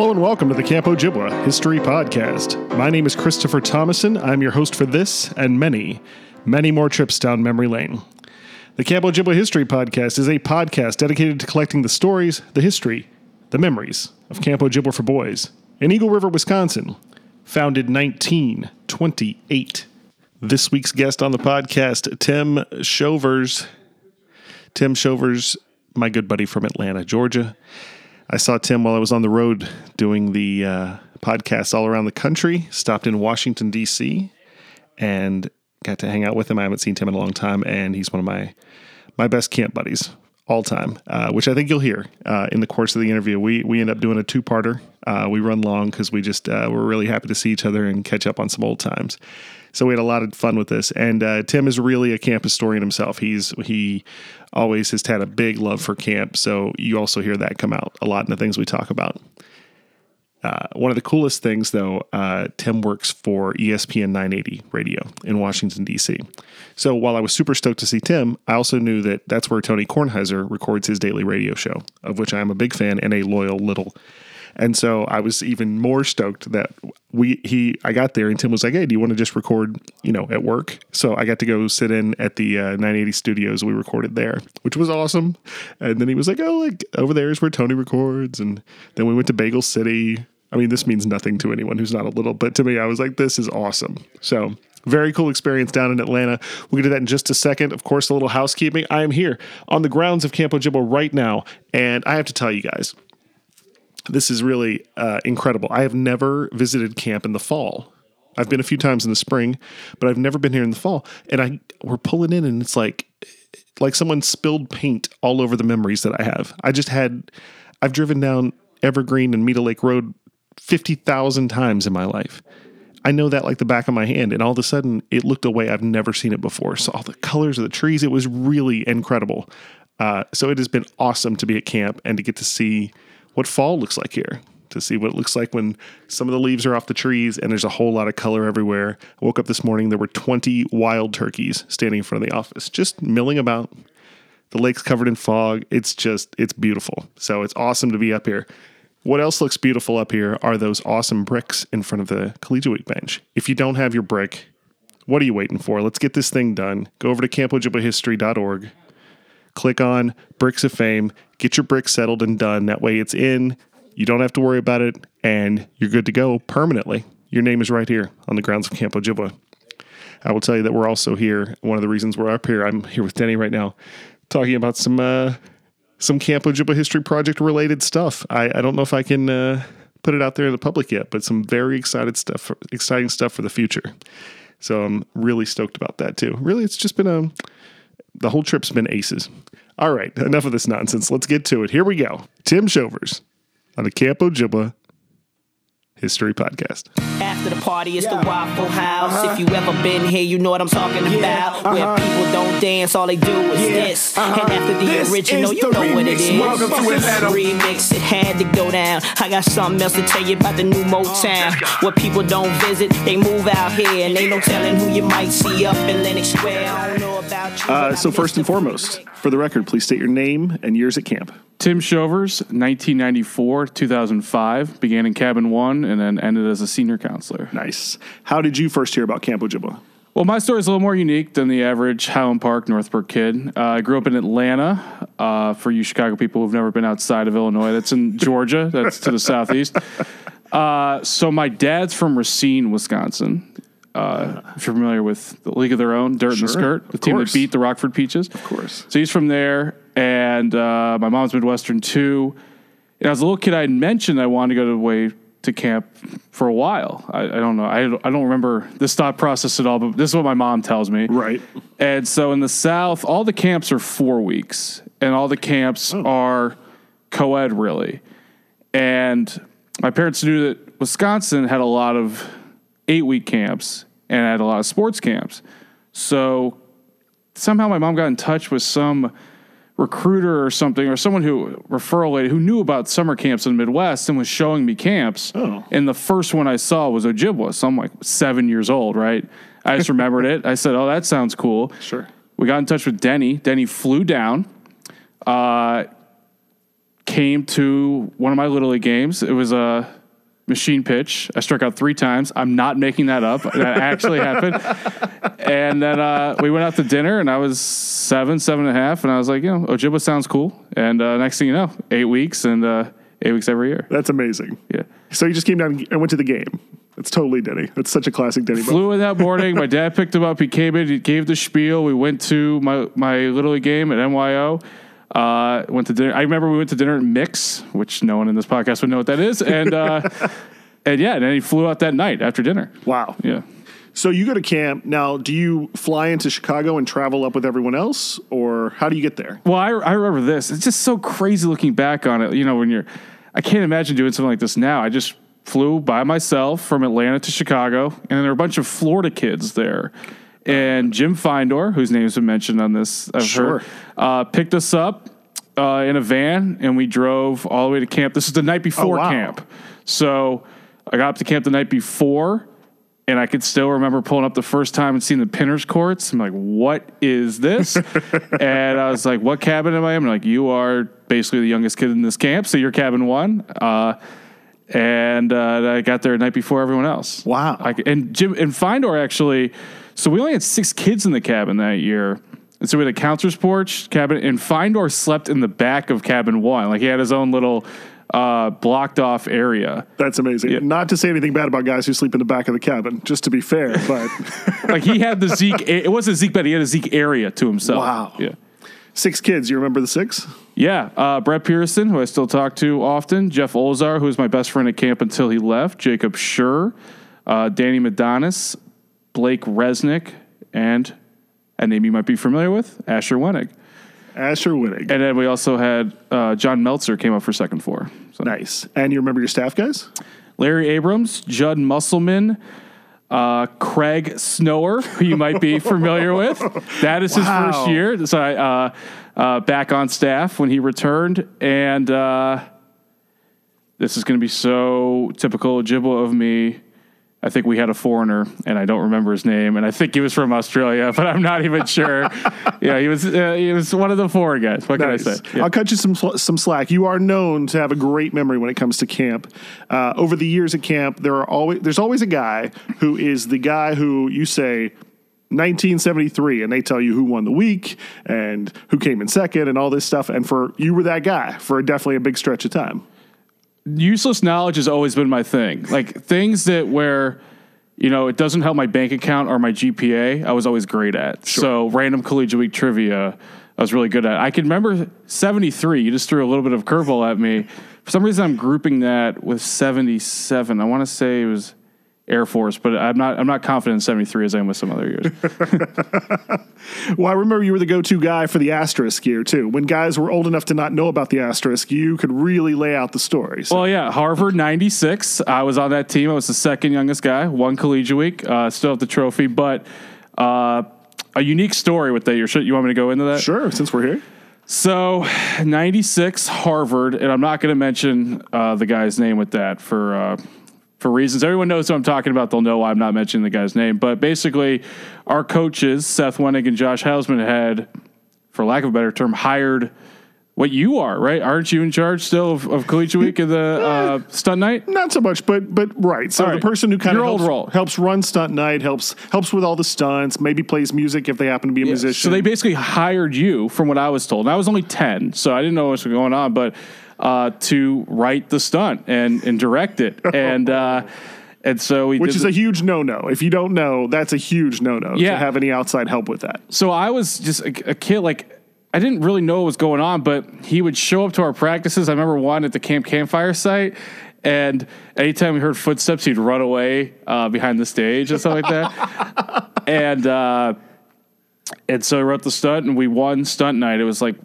Hello and welcome to the Camp Ojibwa History Podcast. My name is Christopher Thomason. I'm your host for this and many, many more trips down memory lane. The Camp Ojibwa History Podcast is a podcast dedicated to collecting the stories, the history, the memories of Camp Ojibwa for Boys in Eagle River, Wisconsin, founded 1928. This week's guest on the podcast, Tim Shovers. Tim Shovers, my good buddy from Atlanta, Georgia. I saw Tim while I was on the road doing the uh, podcast all around the country. Stopped in Washington D.C. and got to hang out with him. I haven't seen Tim in a long time, and he's one of my my best camp buddies all time, uh, which I think you'll hear uh, in the course of the interview. We we end up doing a two parter. Uh, we run long because we just uh, we're really happy to see each other and catch up on some old times. So we had a lot of fun with this. And uh, Tim is really a camp historian himself. He's he always has had a big love for camp. So you also hear that come out a lot in the things we talk about. Uh, one of the coolest things, though, uh, Tim works for ESPN 980 radio in Washington, D.C. So while I was super stoked to see Tim, I also knew that that's where Tony Kornheiser records his daily radio show, of which I am a big fan and a loyal little. And so I was even more stoked that we he I got there and Tim was like, "Hey, do you want to just record, you know, at work?" So I got to go sit in at the uh, 980 studios. We recorded there, which was awesome. And then he was like, "Oh, like over there is where Tony records." And then we went to Bagel City. I mean, this means nothing to anyone who's not a little, but to me, I was like, "This is awesome." So very cool experience down in Atlanta. We'll get to that in just a second. Of course, a little housekeeping. I am here on the grounds of Camp Ojibwa right now, and I have to tell you guys, this is really uh, incredible. I have never visited camp in the fall. I've been a few times in the spring, but I've never been here in the fall. And I we're pulling in, and it's like like someone spilled paint all over the memories that I have. I just had I've driven down Evergreen and Meadow Lake Road fifty thousand times in my life. I know that like the back of my hand, and all of a sudden it looked a way I've never seen it before. So all the colors of the trees, it was really incredible. Uh, so it has been awesome to be at camp and to get to see what fall looks like here, to see what it looks like when some of the leaves are off the trees and there's a whole lot of color everywhere. I woke up this morning, there were 20 wild turkeys standing in front of the office, just milling about. The lake's covered in fog. It's just, it's beautiful. So it's awesome to be up here. What else looks beautiful up here are those awesome bricks in front of the collegiate bench. If you don't have your brick, what are you waiting for? Let's get this thing done. Go over to campojibwahistory.org click on Bricks of Fame, get your brick settled and done. That way it's in. You don't have to worry about it, and you're good to go permanently. Your name is right here on the grounds of Camp Ojibwa. I will tell you that we're also here. One of the reasons we're up here, I'm here with Denny right now, talking about some uh, some Camp Ojibwa History Project related stuff. I, I don't know if I can uh, put it out there in the public yet, but some very excited stuff, exciting stuff for the future. So I'm really stoked about that too. Really, it's just been a the whole trip's been aces. All right, enough of this nonsense. Let's get to it. Here we go. Tim Shovers on the Camp Ojibwa History Podcast. After the party, it's the Waffle House. Uh-huh. If you ever been here, you know what I'm talking about. Uh-huh. Where people don't dance, all they do is this. And uh-huh. after the This original, you the know what it remix. is. Welcome to Atlanta. Remix, it had to go down. I got something else to tell you about the new Motown. Where people don't visit, they move out here. And ain't no telling who you might see up in Lenox Square. I don't know about you. Uh, so first and foremost, music. for the record, please state your name and years at camp. Tim Shovers, 1994, 2005, began in cabin one and then ended as a senior counselor. Nice. How did you first hear about Camp Ojibwa? Well, my story is a little more unique than the average Highland Park, Northbrook kid. Uh, I grew up in Atlanta. Uh, for you Chicago people who've never been outside of Illinois, that's in Georgia. That's to the southeast. Uh, so my dad's from Racine, Wisconsin. Uh, if you're familiar with the League of Their Own, Dirt in Sure, the Skirt, the team course. that beat the Rockford Peaches. Of course. So he's from there, and uh, my mom's Midwestern too. And as a little kid, I had mentioned I wanted to go to away to camp for a while. I, I don't know. I, I don't remember this thought process at all, but this is what my mom tells me. Right. And so in the South, all the camps are four weeks, and all the camps oh. are co ed, really. And my parents knew that Wisconsin had a lot of eight week camps and had a lot of sports camps. So somehow my mom got in touch with some recruiter or something or someone who referral lady who knew about summer camps in the Midwest and was showing me camps. Oh. And the first one I saw was Ojibwa. So I'm like seven years old, right? I just remembered it. I said, "Oh, that sounds cool." Sure. We got in touch with Denny. Denny flew down, uh, came to one of my little league games. It was a machine pitch. I struck out three times. I'm not making that up. That actually happened. And then uh, we went out to dinner, and I was seven, seven and a half, and I was like, you know, Ojibwa sounds cool. And uh, next thing you know, eight weeks and uh, eight weeks every year. That's amazing. Yeah. So you just came down and went to the game. That's totally Denny. That's such a classic Denny. Flew in that morning. My dad picked him up. He came in. He gave the spiel. We went to my my little league game at NYO. Uh, went to dinner. I remember we went to dinner at Mix, which no one in this podcast would know what that is. And uh, and yeah, and then he flew out that night after dinner. Wow. Yeah. So you go to camp now. Do you fly into Chicago and travel up with everyone else, or how do you get there? Well, I, I remember this. It's just so crazy looking back on it. You know, when you're, I can't imagine doing something like this now. I just flew by myself from Atlanta to Chicago, and there were a bunch of Florida kids there. And Jim Findor, whose name's been mentioned on this, I've Sure. heard, uh, picked us up uh, in a van, and we drove all the way to camp. This is the night before wow. camp. So I got up to camp the night before, and I could still remember pulling up the first time and seeing the pinners courts. I'm like, what is this? and I was like, what cabin am I in? I'm like, you are basically the youngest kid in this camp, so you're cabin one. Uh, and uh, I got there the night before everyone else. Wow. I, and Jim and Findor actually, so we only had six kids in the cabin that year. And so we had a counselor's porch cabin, and Findor slept in the back of cabin one. Like he had his own little uh, blocked off area. That's amazing. Not to say anything bad about guys who sleep in the back of the cabin, just to be fair, but Like he had the Zeke. It wasn't Zeke bed. He had a Zeke area to himself. Wow. Yeah. six kids. You remember the six? Yeah, uh, Brett Pearson, who I still talk to often, Jeff Olzar, who was my best friend at camp until he left, Jacob Schur, uh, Danny Madonis, Blake Resnick, and a name you might be familiar with, Asher Wenig. Asher Wenig. And then we also had uh, John Meltzer came up for second four. So Nice. And you remember your staff guys? Larry Abrams, Judd Musselman, uh, Craig Snower, who you might be familiar with. That is his first year. So I, uh, uh, back on staff when he returned. And uh, this is going to be so typical Ojibwa of me. I think we had a foreigner, and I don't remember his name, and I think he was from Australia, but I'm not even sure. yeah, he was uh, he was one of the foreign guys. What Nice. can I say? Yeah. I'll cut you some sl- some slack. You are known to have a great memory when it comes to camp. Uh, over the years at camp, there are always there's always a guy who is the guy who you say 1973, and they tell you who won the week and who came in second and all this stuff. And for you were that guy for definitely a big stretch of time. Useless knowledge has always been my thing. Like things that where you know it doesn't help my bank account or my GPA, I was always great at. So random collegiate week trivia, I was really good at. I can remember seventy three. You just threw a little bit of curveball at me. For some reason, I'm grouping that with seventy seven. I want to say it was. Air Force, but I'm not. I'm not confident in '73 as I am with some other years. Well, I remember you were the go-to guy for the asterisk year too. When guys were old enough to not know about the asterisk, you could really lay out the story. So Well, yeah, Harvard '96. I was on that team. I was the second youngest guy. One collegiate week. Uh, still have the trophy, but uh, a unique story with that year. Should you want me to go into that? sure, since we're here. So, '96 Harvard, and I'm not going to mention uh, the guy's name with that for uh, for reasons. Everyone knows who I'm talking about. They'll know why I'm not mentioning the guy's name. But basically, our coaches Seth Wenig and Josh Hausman had, for lack of a better term, hired. What you are, right? Aren't you in charge still of, of collegiate week of the uh, stunt night? Not so much, but but right. So All the person who kind Your of helps, role. helps run stunt night, helps helps with all the stunts, maybe plays music if they happen to be a musician. So they basically hired you, from what I was told. And I was only ten, so I didn't know what was going on, but uh, to write the stunt and and direct it, and uh, and so we which is the- a huge no no. If you don't know, that's a huge no no Yeah. to have any outside help with that. so I was just a, a kid, like I didn't really know what was going on, but he would show up to our practices. I remember one at the camp campfire site. And anytime we heard footsteps, he'd run away uh, behind the stage and stuff like that. and uh, and so I wrote the stunt, and we won stunt night. It was like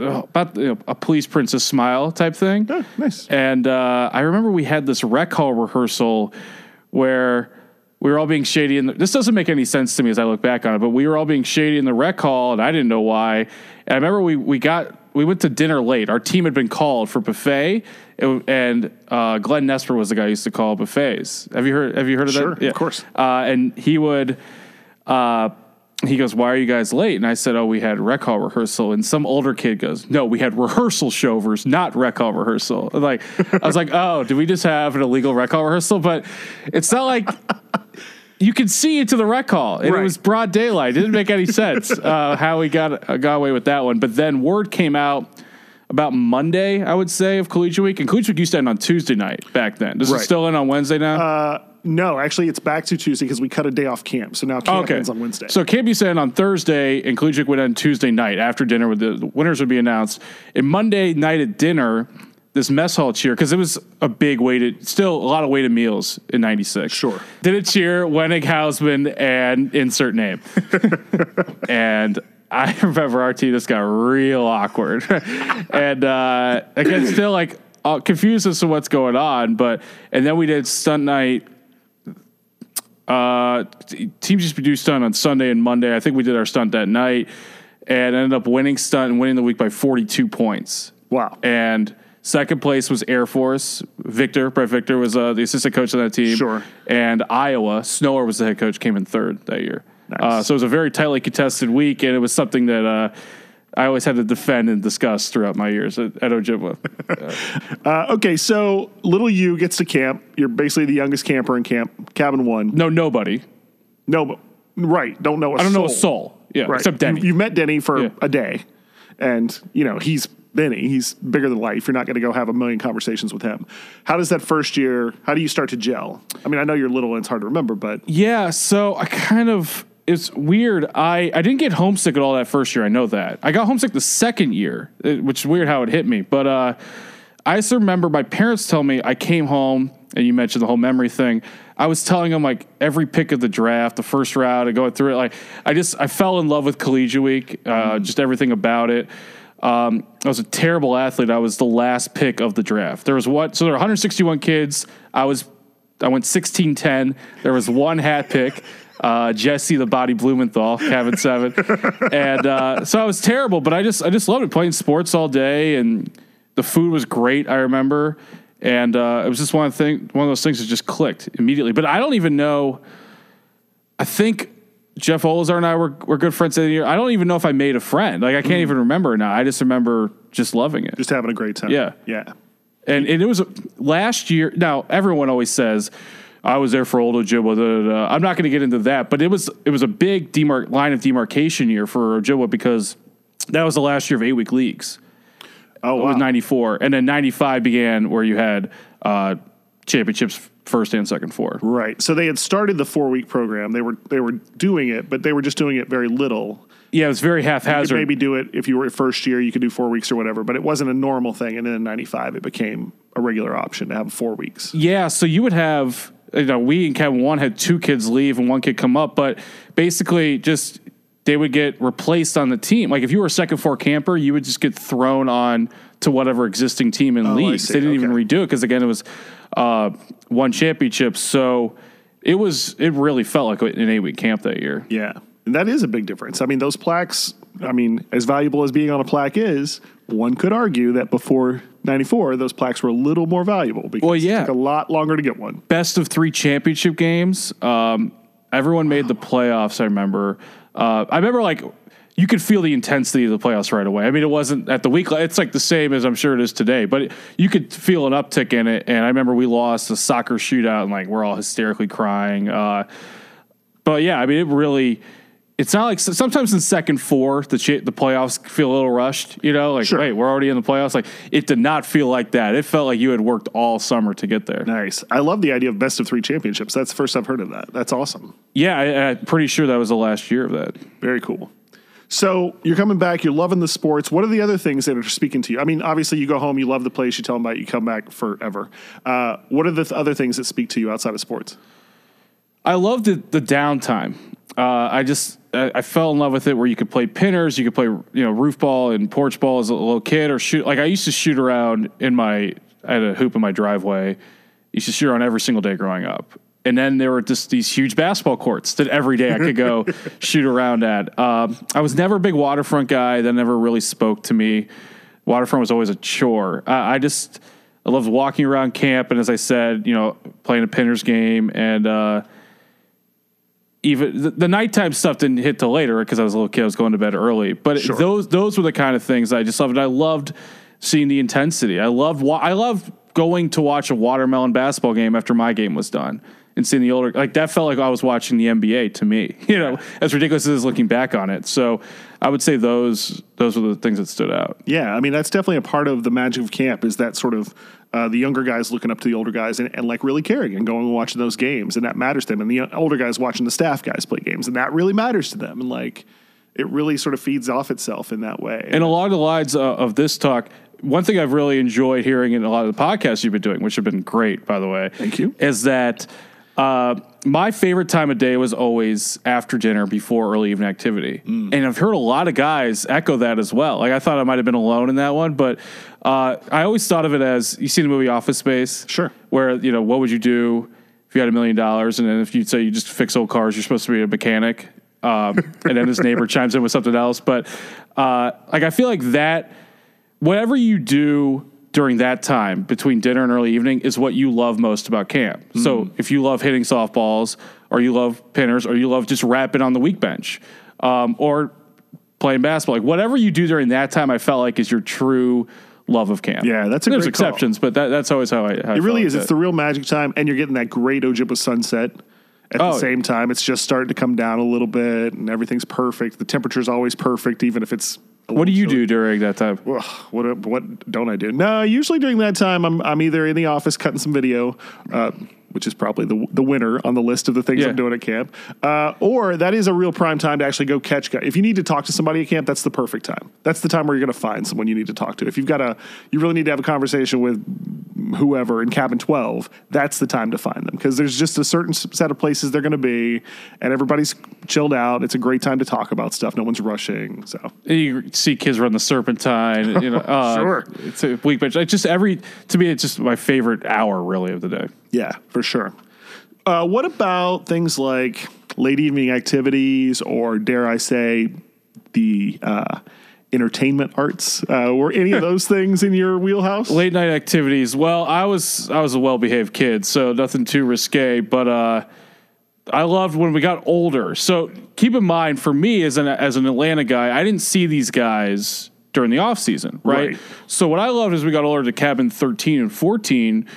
uh, about you know, a police princess smile type thing. Oh, nice. And uh, I remember we had this rec hall rehearsal where we were all being shady. And this doesn't make any sense to me as I look back on it, but we were all being shady in the rec hall, and I didn't know why. And I remember we we got we went to dinner late. Our team had been called for buffet, it- and uh, Glenn Nesper was the guy who used to call buffets. Have you heard? Have you heard of that? Sure, that? of course. Uh, and he would. Uh, he goes, "Why are you guys late?" And I said, "Oh, we had rec hall rehearsal." And some older kid goes, "No, we had rehearsal shovers, not rec hall rehearsal." And like, I was like, "Oh, did we just have an illegal rec hall rehearsal?" But it's not like you could see into the rec hall, and Right. it was broad daylight. It didn't make any sense uh, how we got uh, got away with that one. But then word came out about Monday, I would say, of Collegiate Week, and Collegiate Week used to end on Tuesday night back then. Does Right. it still end on Wednesday now? Uh, no, actually, it's back to Tuesday because we cut a day off camp. So now camp ends on Wednesday. So camp used to end on Thursday, and Collegiate would end Tuesday night after dinner. With the, the winners would be announced. And Monday night at dinner, this mess hall cheer because it was a big weighted, still a lot of weighted meals in '96. Sure. did a cheer, Wenig Hausman, and insert name, and. I remember team just got real awkward, and uh, again, still like uh, confused as to what's going on. But and then we did stunt night uh, t- teams used to do stunt on Sunday and Monday. I think we did our stunt that night and ended up winning stunt and winning the week by 42 points. wow. And second place was Air Force. Victor, Brett Victor was uh, the assistant coach of that team. Sure. And Iowa, Snower was the head coach, came in third that year. Nice. Uh, so it was a very tightly contested week, and it was something that uh, I always had to defend and discuss throughout my years at, at Ojibwa. Uh, okay, so little you gets to camp. You're basically the youngest camper in camp, cabin one. no, nobody. No, but- right. Don't know a I don't know a soul. Yeah, Right. except Denny. You, have met Denny for Yeah. a day, and you know he's Denny. He's bigger than life. You're not going to go have a million conversations with him. How does that first year? How do you start to gel? I mean, I know you're little and it's hard to remember, but Yeah, so I kind of it's weird. I I didn't get homesick at all that first year. I know that. I got homesick the second year, it- which is weird how it hit me. But uh, I just remember my parents tell me I came home, and you mentioned the whole memory thing. I was telling them like every pick of the draft, the first round, and going through it. Like I just I fell in love with Collegiate Week, uh, just everything about it. Um, I was a terrible athlete. I was the last pick of the draft. There was what? So there were 161 kids. I was I went 16 10. There was one hat pick. Uh, Jesse the Body Blumenthal, Cabin Seven, and uh, so I was terrible. But I just I just loved it playing sports all day, and the food was great. I remember, and uh, it was just one of thing one of those things that just clicked immediately. But I don't even know. I think Jeff Olazar and I were, were good friends at the year. I don't even know if I made a friend. Like I can't even remember now. I just remember just loving it. just having a great time. Yeah. yeah. And, and it was last year. Now everyone always says I was there for old Ojibwa. Da, da, da. I'm not going to get into that, but it was it was a big demar- line of demarcation year for Ojibwa because that was the last year of eight week leagues. Oh It wow. was 94, and then 95 began where you had uh, championships first and second four. Right. So they had started the four week program. They were they were doing it, but they were just doing it very little. Yeah, it was very You could haphazard. maybe do it if you were first year. You could do four weeks or whatever, but it wasn't a normal thing. And then in '95, it became a regular option to have four weeks. Yeah, so you would have, you know, we in Cabin One had two kids leave and one kid come up, but basically just they would get replaced on the team. Like if you were a second four camper, you would just get thrown on to whatever existing team in Oh, leagues. They didn't even redo it because again, it was uh, one championship. So it was, it really felt like an eight week camp that year. Yeah, and that is a big difference. I mean, those plaques. I mean, as valuable as being on a plaque is, one could argue that before '94, those plaques were a little more valuable because Well, yeah. it took a lot longer to get one. best of three championship games. Um, everyone made the playoffs. I remember. Uh, I remember like you could feel the intensity of the playoffs right away. I mean, it wasn't at the week. It's like the same as I'm sure it is today, but you could feel an uptick in it. And I remember we lost a soccer shootout, and like we're all hysterically crying. Uh, but yeah, I mean, it really. It's not like sometimes in second four the the playoffs feel a little rushed. You know, like Sure. wait, we're already in the playoffs. Like it did not feel like that. It felt like you had worked all summer to get there. Nice. I love the idea of best of three championships. That's the first I've heard of that. That's awesome. Yeah, I, I'm pretty sure that was the last year of that. Very cool. So you're coming back. You're loving the sports. What are the other things that are speaking to you? I mean, obviously you go home, you love the place, you tell them about, it, you come back forever. Uh, what are the th- other things that speak to you outside of sports? I love the, the downtime. Uh, I just I, fell in love with it where you could play pinners, you could play you know roof ball and porch ball as a little kid, or shoot. Like I used to shoot around in my I had a hoop in my driveway. Used to shoot around every single day growing up. And then there were just these huge basketball courts that every day I could go shoot around at. Um, I was never a big waterfront guy. That never really spoke to me. Waterfront was always a chore. I, I just I loved walking around camp, and as I said, you know, playing a pinners game, and uh, even the, the nighttime stuff didn't hit till later because I was a little kid. I was going to bed early, but Sure. those those were the kind of things I just loved. And I loved seeing the intensity. I loved wa- I loved going to watch a watermelon basketball game after my game was done and seeing the older like that felt like I was watching the NBA to me. You know, as ridiculous as looking back on it. So I would say those those were the things that stood out. Yeah, I mean that's definitely a part of the magic of camp is that sort of uh, the younger guys looking up to the older guys and, and like really caring and going and watching those games and that matters to them and the older guys watching the staff guys play games and that really matters to them and like it really sort of feeds off itself in that way. And along the lines uh, of this talk, one thing I've really enjoyed hearing in a lot of the podcasts you've been doing, which have been great, by the way, Thank you. is that uh, my favorite time of day was always after dinner before early evening activity. Mm. And I've heard a lot of guys echo that as well. Like I thought I might have been alone in that one, but uh, I always thought of it as you see the movie Office Space, Sure. Where you know what would you do if you had a million dollars, and then if you say you just fix old cars, you're supposed to be a mechanic, um, and then his neighbor chimes in with something else. But uh, like I feel like that whatever you do during that time between dinner and early evening is what you love most about camp. So if you love hitting softballs, or you love pinners, or you love just rapping on the weak bench, um, or playing basketball, like whatever you do during that time, I felt like is your true love of camp. Yeah, that's a There's great call. exceptions, but that, that's always how I. How I It really felt is. It's the real magic time, and you're getting that great Ojibwa sunset. At the Oh. same time, it's just starting to come down a little bit, and everything's perfect. The temperature's always perfect, even if it's. What do you do during that time? Ugh, what what don't I do? No, usually during that time, I'm I'm either in the office cutting some video, uh, which is probably the the winner on the list of the things Yeah. I'm doing at camp, uh, or that is a real prime time to actually go catch guys. If you need to talk to somebody at camp, that's the perfect time. That's the time where you're going to find someone you need to talk to. If you've got a, you really need to have a conversation with whoever in cabin 12 that's the time to find them because there's just a certain set of places they're going to be and everybody's chilled out it's a great time to talk about stuff no one's rushing so you see kids run the serpentine, you know. Uh, Sure. It's a weak bench. Like just every to me, it's just my favorite hour really of the day. Yeah, for sure. Uh, what about things like late evening activities, or dare I say, the uh, entertainment arts? Uh, were any of those things in your wheelhouse? Late night activities. Well, I was I was a well behaved kid, so nothing too risque. But uh, I loved when we got older. So keep in mind, for me as an as an Atlanta guy, I didn't see these guys during the off season, right? Right. So what I loved as we got older to cabin thirteen and fourteen.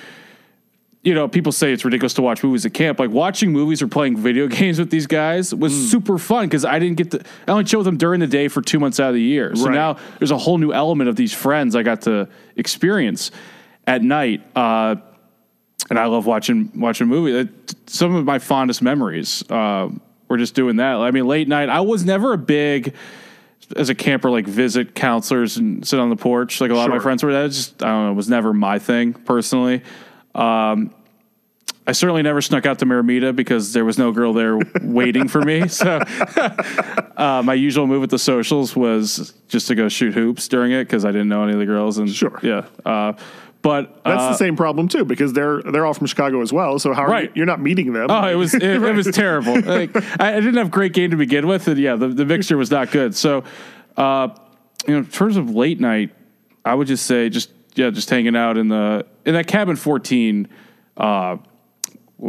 You know, people say it's ridiculous to watch movies at camp. Like watching movies or playing video games with these guys was Hmm. super fun because I didn't get to. I only chill with them during the day for two months out of the year. So Right. now there's a whole new element of these friends I got to experience at night. Uh, and I love watching watching movies. Some of my fondest memories uh, were just doing that. I mean, late night. I was never a big as a camper like visit counselors and sit on the porch like a lot of my friends were. That just I don't know was never my thing personally. Um, I certainly never snuck out to Marimeta because there was no girl there waiting for me. So uh, my usual move at the socials was just to go shoot hoops during it because I didn't know any of the girls. And Sure. yeah. Uh, but That's uh, the same problem too, because they're they're all from Chicago as well. So how are Right. you, you're not meeting them? Oh, it was it, it was terrible. Like I, didn't have great game to begin with, and yeah, the, the mixture was not good. So, uh, you know, in terms of late night, I would just say just yeah, just hanging out in the in that cabin fourteen.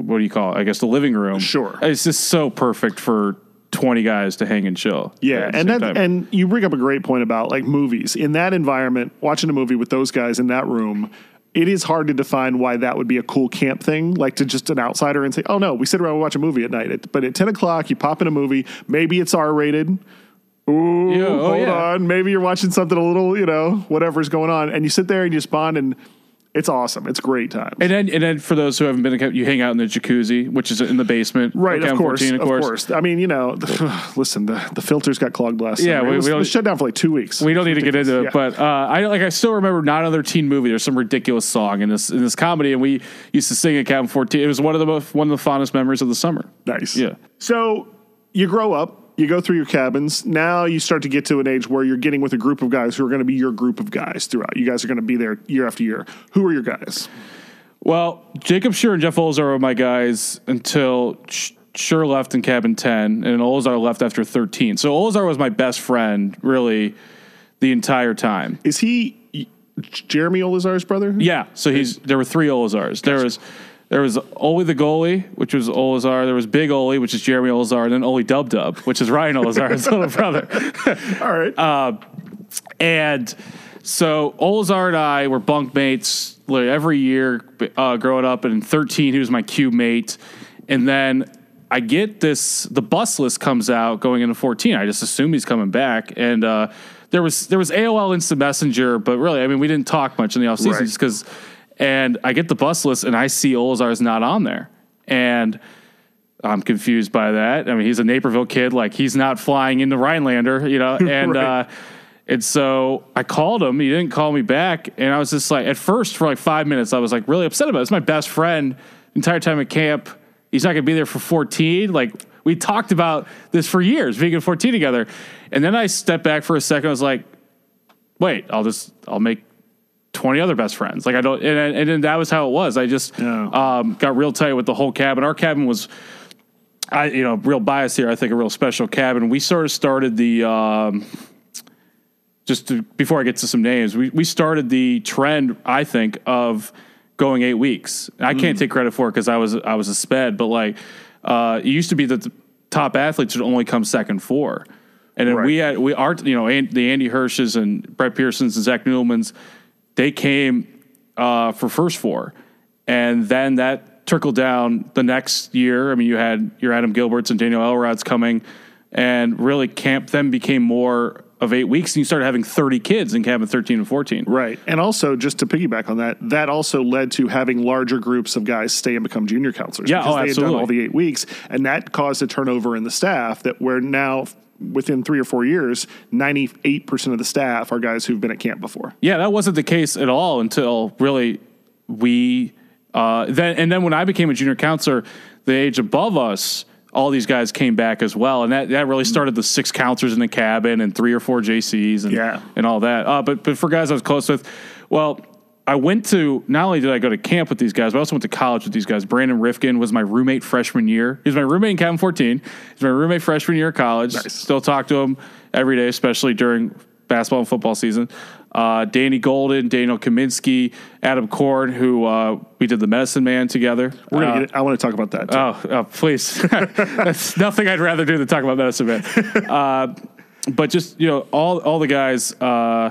What do you call it? I guess the living room. Sure. it's just so perfect for twenty guys to hang and chill. Yeah, and that time. and you bring up a great point about like movies in that environment. Watching a movie with those guys in that room, it is hard to define why that would be a cool camp thing. Like to just an outsider and say, "Oh no, we sit around and watch a movie at night." It- but at ten o'clock, you pop in a movie. Maybe it's R rated. Ooh, Yeah, oh, hold yeah. on. Maybe you're watching something a little, you know, whatever's going on, and you sit there and you spawn, and it's awesome. It's great time. And then, and then for those who haven't been, you hang out in the jacuzzi, which is in the basement, Right, of course, 14, of course. I mean, you know, listen, the, the filters got clogged last Yeah, summer. we- it was, we it was shut down for like two weeks. We don't need to get into it, but uh, I like I still remember not another teen movie. There's some ridiculous song in this in this comedy, and we used to sing at Cabin 14. It was one of the most, one of the fondest memories of the summer. Nice. Yeah. So you grow up you go through your cabins. Now you start to get to an age where you're getting with a group of guys who are going to be your group of guys throughout. You guys are going to be there year after year. Who are your guys? Well, Jacob Schur and Jeff Olzar were my guys until Schur left in cabin 10 and Olzar left after 13. So Olzar was my best friend really the entire time. Is he Jeremy Olazar's brother? Yeah, so he's there were three Olazars. There was there was Oli the goalie, which was Olazar. There was Big Oli, which is Jeremy Olazar, and then Oli Dub Dub, which is Ryan Olazar's little brother. All right. Uh, And so Olazar and I were bunk mates like, every year uh, growing up. And in 13, he was my cube mate. And then I get this, the bus list comes out going into 14. I just assume he's coming back. And uh, there was there was AOL Instant Messenger, but really, I mean, we didn't talk much in the offseason Right. just because. And I get the bus list and I see Olazar's not on there. And I'm confused by that. I mean, he's a Naperville kid. Like he's not flying into Rhinelander, you know. And Right. uh, and so I called him. He didn't call me back, and I was just like, at first for like five minutes, I was like really upset about it. It's my best friend. Entire time at camp, he's not going to be there for 14. Like we talked about this for years, at 14 together. And then I stepped back for a second. I was like, wait, I'll just I'll make 20 other best friends. Like I don't, and, and then that was how it was. I just Yeah. um, got real tight with the whole cabin. Our cabin was, I you know, real bias here. I think a real special cabin. We sort of started the. Um, just to, before I get to some names, we, we started the trend, I think, of going eight weeks. I can't take credit for it because I was I was a sped, but like uh, it used to be that the top athletes would only come second four, and then we had we are you know An- the Andy Hirsches and Brett Pearsons and Zach Newmans, they came uh, for first four, and then that trickled down the next year. I mean, you had your Adam Gilberts and Daniel Elrod's coming, and really camp then became more of eight weeks, and you started having thirty kids in cabin thirteen and fourteen. Right. And also, just to piggyback on that, that also led to having larger groups of guys stay and become junior counselors. Yeah, because oh, they had absolutely. done all the eight weeks. And that caused a turnover in the staff that we're now, within three or four years, 98% of the staff are guys who've been at camp before. Yeah, that wasn't the case at all until really we uh, then and then when I became a junior counselor, the age above us, all these guys came back as well, and that, that really started the six counselors in the cabin and three or four JCs and Yeah. and all that. Uh, but but for guys I was close with, well. I went to not only did I go to camp with these guys, but I also went to college with these guys. Brandon Rifkin was my roommate freshman year. He was my roommate in cabin 14. He's my roommate freshman year of college. Nice. Still talk to him every day, especially during basketball and football season. Uh, Danny Golden, Daniel Kaminsky, Adam Korn, who uh, we did the Medicine Man together. We're gonna Uh, get, I want to talk about that. Too. Oh, oh, please. That's nothing I'd rather do than talk about Medicine Man. Uh, but just, you know, all, all the guys, uh,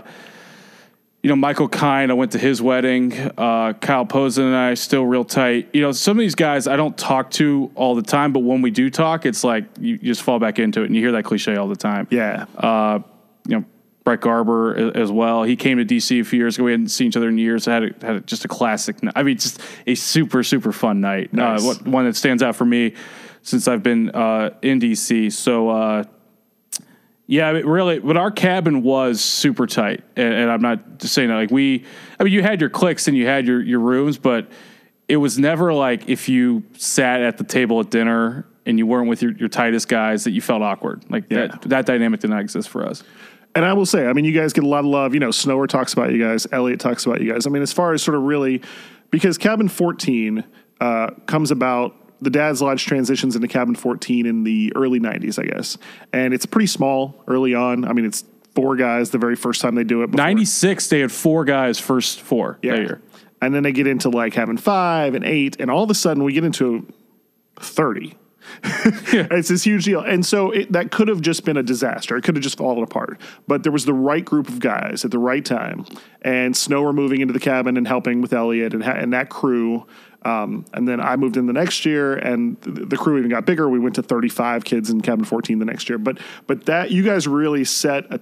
you know, Michael Kine, I went to his wedding. Uh, Kyle Posen and I still real tight. You know, some of these guys I don't talk to all the time, but when we do talk, it's like you, you just fall back into it and you hear that cliche all the time. yeah. Uh, you know, Brett Garber as well. He came to DC a few years ago. We hadn't seen each other in years. I Had a, had a, just a classic. I mean, just a super super fun night. Nice. Uh, what, one that stands out for me since I've been uh, in DC. So. Yeah, I mean, really, but our cabin was super tight, and, and I'm not just saying that. Like we, I mean, you had your clicks and you had your your rooms, but it was never like if you sat at the table at dinner and you weren't with your, your tightest guys that you felt awkward. Like Yeah. that that dynamic did not exist for us. And I will say, I mean, you guys get a lot of love. You know, Snower talks about you guys. Elliot talks about you guys. I mean, as far as sort of really, because Cabin 14 uh, comes about, the Dad's Lodge transitions into Cabin 14 in the early 90s, I guess. And it's pretty small early on. I mean, it's four guys the very first time they do it. before- 96, they had four guys first four Yeah. that year. And then they get into like having five and eight, and all of a sudden we get into 30. It's this huge deal. And so it, that could have just been a disaster. It could have just fallen apart. But there was the right group of guys at the right time. And Snower moving into the cabin and helping with Elliot and, ha- and that crew. Um, and then I moved in the next year, and the, crew even got bigger. We went to 35 kids in cabin 14 the next year. But but that you guys really set a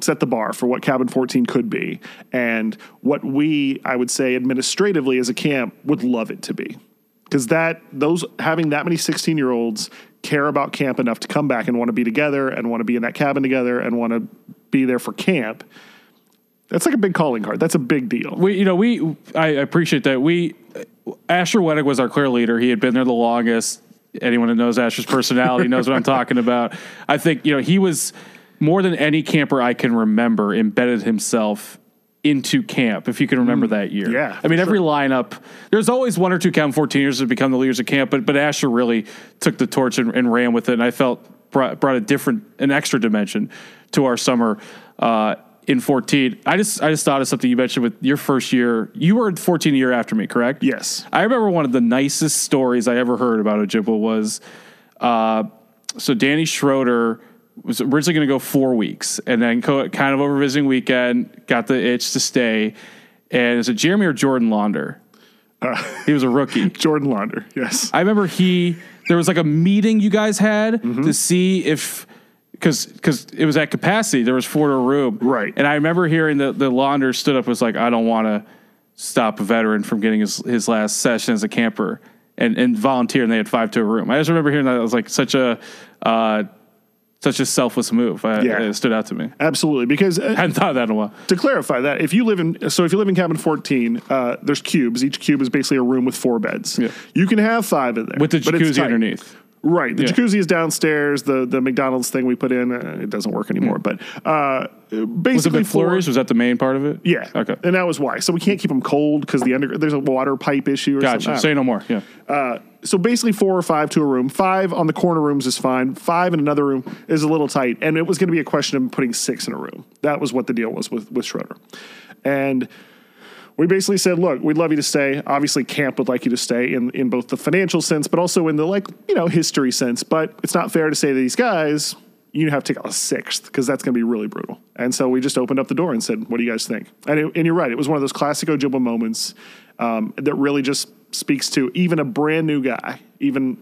set the bar for what cabin 14 could be and what we i would say administratively as a camp would love it to be because that those having that many 16 year olds care about camp enough to come back and want to be together and want to be in that cabin together and want to be there for camp that's like a big calling card that's a big deal We, you know, we I appreciate that. We Asher Wenig was our clear leader. He had been there the longest. anyone that knows Asher's personality knows what I'm talking about. I think you know he was more than any camper I can remember embedded himself into camp. If you can remember that year, Mm. Yeah, I mean every lineup. There's always one or two camp 14 years that become the leaders of camp, but but Asher really took the torch and, and ran with it, and I felt brought brought a different, an extra dimension to our summer. Uh, in 14, I just I just thought of something you mentioned with your first year. You were 14 a year after me, correct? Yes. I remember one of the nicest stories I ever heard about Ojibwa was uh, so Danny Schroeder was originally going to go four weeks and then co- kind of over visiting weekend, got the itch to stay. And is it Jeremy or Jordan Launder? he was a rookie. Jordan Launder. Yes. I remember he there was like a meeting you guys had to see if because because it was at capacity there was four to a room Right. and I remember hearing the the launder stood up and was like I don't want to stop a veteran from getting his his last session as a camper and and volunteer and they had five to a room I just remember hearing that it was like such a uh, such a selfless move I, Yeah. it stood out to me Absolutely. Because uh, I hadn't thought of that in a while to clarify that, if you live in, so if you live in cabin 14, uh, there's cubes. Each cube is basically a room with four beds. Yeah. You can have five in there. with the jacuzzi underneath Right. The Yeah. jacuzzi is downstairs. The the McDonald's thing we put in, uh, it doesn't work anymore. But uh, was it basically, McFlurries for- was that the main part of it Yeah. okay And that was why. So we can't keep them cold because the under there's a water pipe issue or something. gotcha something. say no more yeah Uh, so basically four or five to a room. Five on the corner rooms is fine. Five in another room is a little tight. And it was going to be a question of putting six in a room. That was what the deal was with, with Schroeder. And we basically said, look, we'd love you to stay. Obviously, camp would like you to stay in, in both the financial sense, but also in the like, you know, history sense. But it's not fair to say to these guys, you have to take a sixth because that's going to be really brutal. And so we just opened up the door and said, what do you guys think? And, it, and you're right. It was one of those classic Ojibwa moments um, that really just speaks to even a brand new guy, even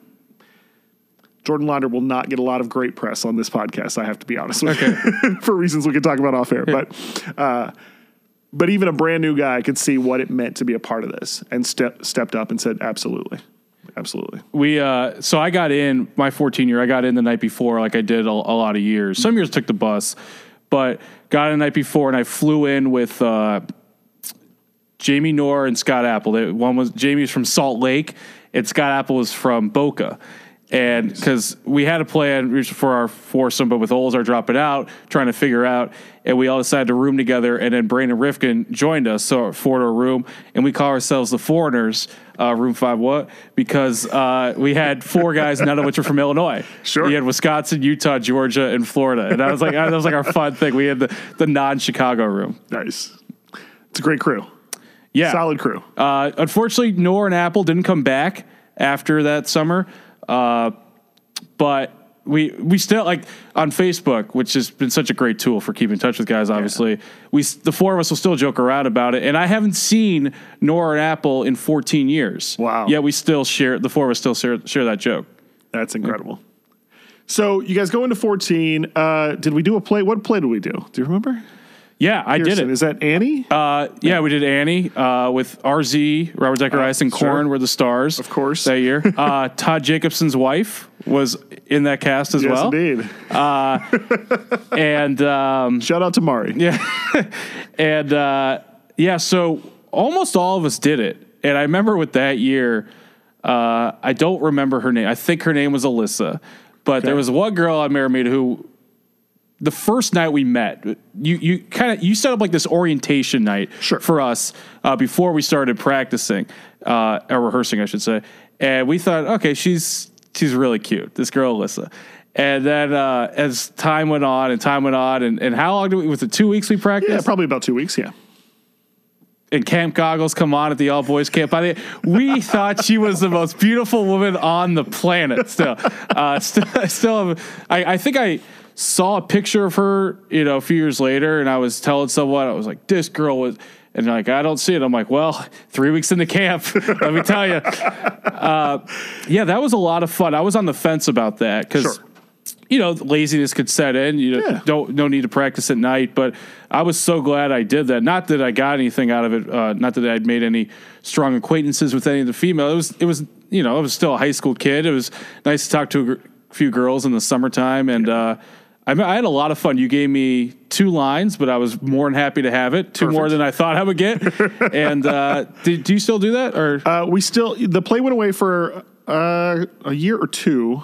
Jordan Launder will not get a lot of great press on this podcast. I have to be honest with you for reasons we can talk about off air. But, uh, but even a brand new guy could see what it meant to be a part of this and step, stepped up and said, absolutely. Absolutely. We uh, so I got in my 14 year. I got in the night before, like I did a, a lot of years. Some years took the bus, but got in the night before, and I flew in with uh, Jamie Noor and Scott Apple. They, one was Jamie's from Salt Lake, and Scott Apple was from Boca. And because we had a plan for our foursome, but with Olzar dropping out, trying to figure out, and we all decided to room together. And then Brandon Rifkin joined us, so four to a room, and we call ourselves the Foreigners, uh, Room Five. What? Because uh, we had four guys, none of which are from Illinois. Sure. you had Wisconsin, Utah, Georgia, and Florida, and I was like that was like our fun thing. We had the the non Chicago room. Nice. It's a great crew. Yeah, Solid crew. uh, unfortunately, Noor and Apple didn't come back after that summer, uh, but we we still like on Facebook, which has been such a great tool for keeping in touch with guys. Obviously, we the four of us will still joke around about it, and I haven't seen Noor and Apple in 14 years. Wow. Yet we still share the four of us still share share that joke. That's incredible. So you guys go into 14. Uh, did we do a play? What play did we do? Do you remember? Yeah, I did it. Is that Annie? Uh, yeah, we did Annie uh, with RZ, Robert Zacharias, and Uh, sure. Korn were the stars. Of course. That year. Uh, Todd Jacobson's wife was in that cast as yes, well. indeed. And um, Shout out to Mari. yeah, and uh, yeah, so almost all of us did it. And I remember with that year, uh, I don't remember her name. I think her name was Alyssa, but there was one girl I married who. The first night we met, you you kind of you set up like this orientation night Sure. for us uh, before we started practicing uh, or rehearsing, I should say. And we thought, okay, she's she's really cute, this girl Alyssa. And then uh, as time went on and time went on, and, and how long did we? Was it two weeks we practiced? Yeah, probably about two weeks. Yeah. and Camp Goggles come on at the all boys camp. By the we thought she was the most beautiful woman on the planet. Still, uh, still, still, I, I think I saw a picture of her, you know, a few years later, and I was telling someone, I was like, this girl was. And like I don't see it. I'm like, well, three weeks into camp, let me tell you. Uh, yeah, that was a lot of fun. I was on the fence about that because Sure. you know, laziness could set in. You Yeah. don't no need to practice at night. But I was so glad I did that. Not that I got anything out of it. Uh, not that I'd made any strong acquaintances with any of the female. It was it was you know I was still a high school kid. It was nice to talk to a gr- few girls in the summertime, and uh, I, I had a lot of fun. You gave me two lines, but I was more than happy to have it. Two more than I thought I would get. and uh, do, do you still do that or? Uh, we still the play went away for uh, a year or two,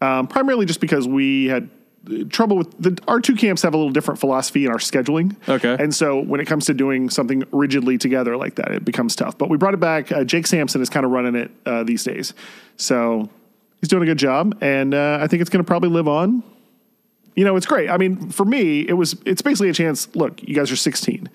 um, primarily just because we had uh, trouble with the our two camps have a little different philosophy in our scheduling. Okay. and so when it comes to doing something rigidly together like that, it becomes tough. But we brought it back. Uh, Jake Sampson is kind of running it uh, these days, so he's doing a good job, and uh, I think it's going to probably live on. You know, it's great. I mean, for me, it was it's basically a chance. Look, you guys are 16.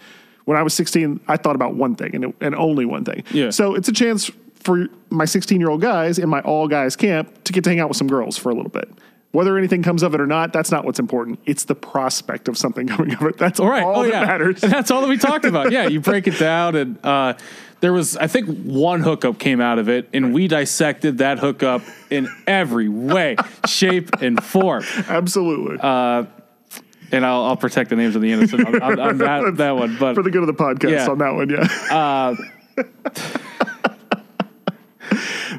When I was 16, I thought about one thing and, it, and only one thing. Yeah. So it's a chance for my 16 year old guys in my all guys camp to get to hang out with some girls for a little bit. Whether anything comes of it or not, that's not what's important. It's the prospect of something coming of it. That's All right. all oh, that yeah. matters. And that's all that we talked about. Yeah, you break it down, and uh, there was, I think, one hookup came out of it, and we dissected that hookup in every way, shape, and form. Absolutely. Uh, And I'll, I'll protect the names of the innocent on, on, on that, that one. But for the good of the podcast Yeah. on that one, yeah.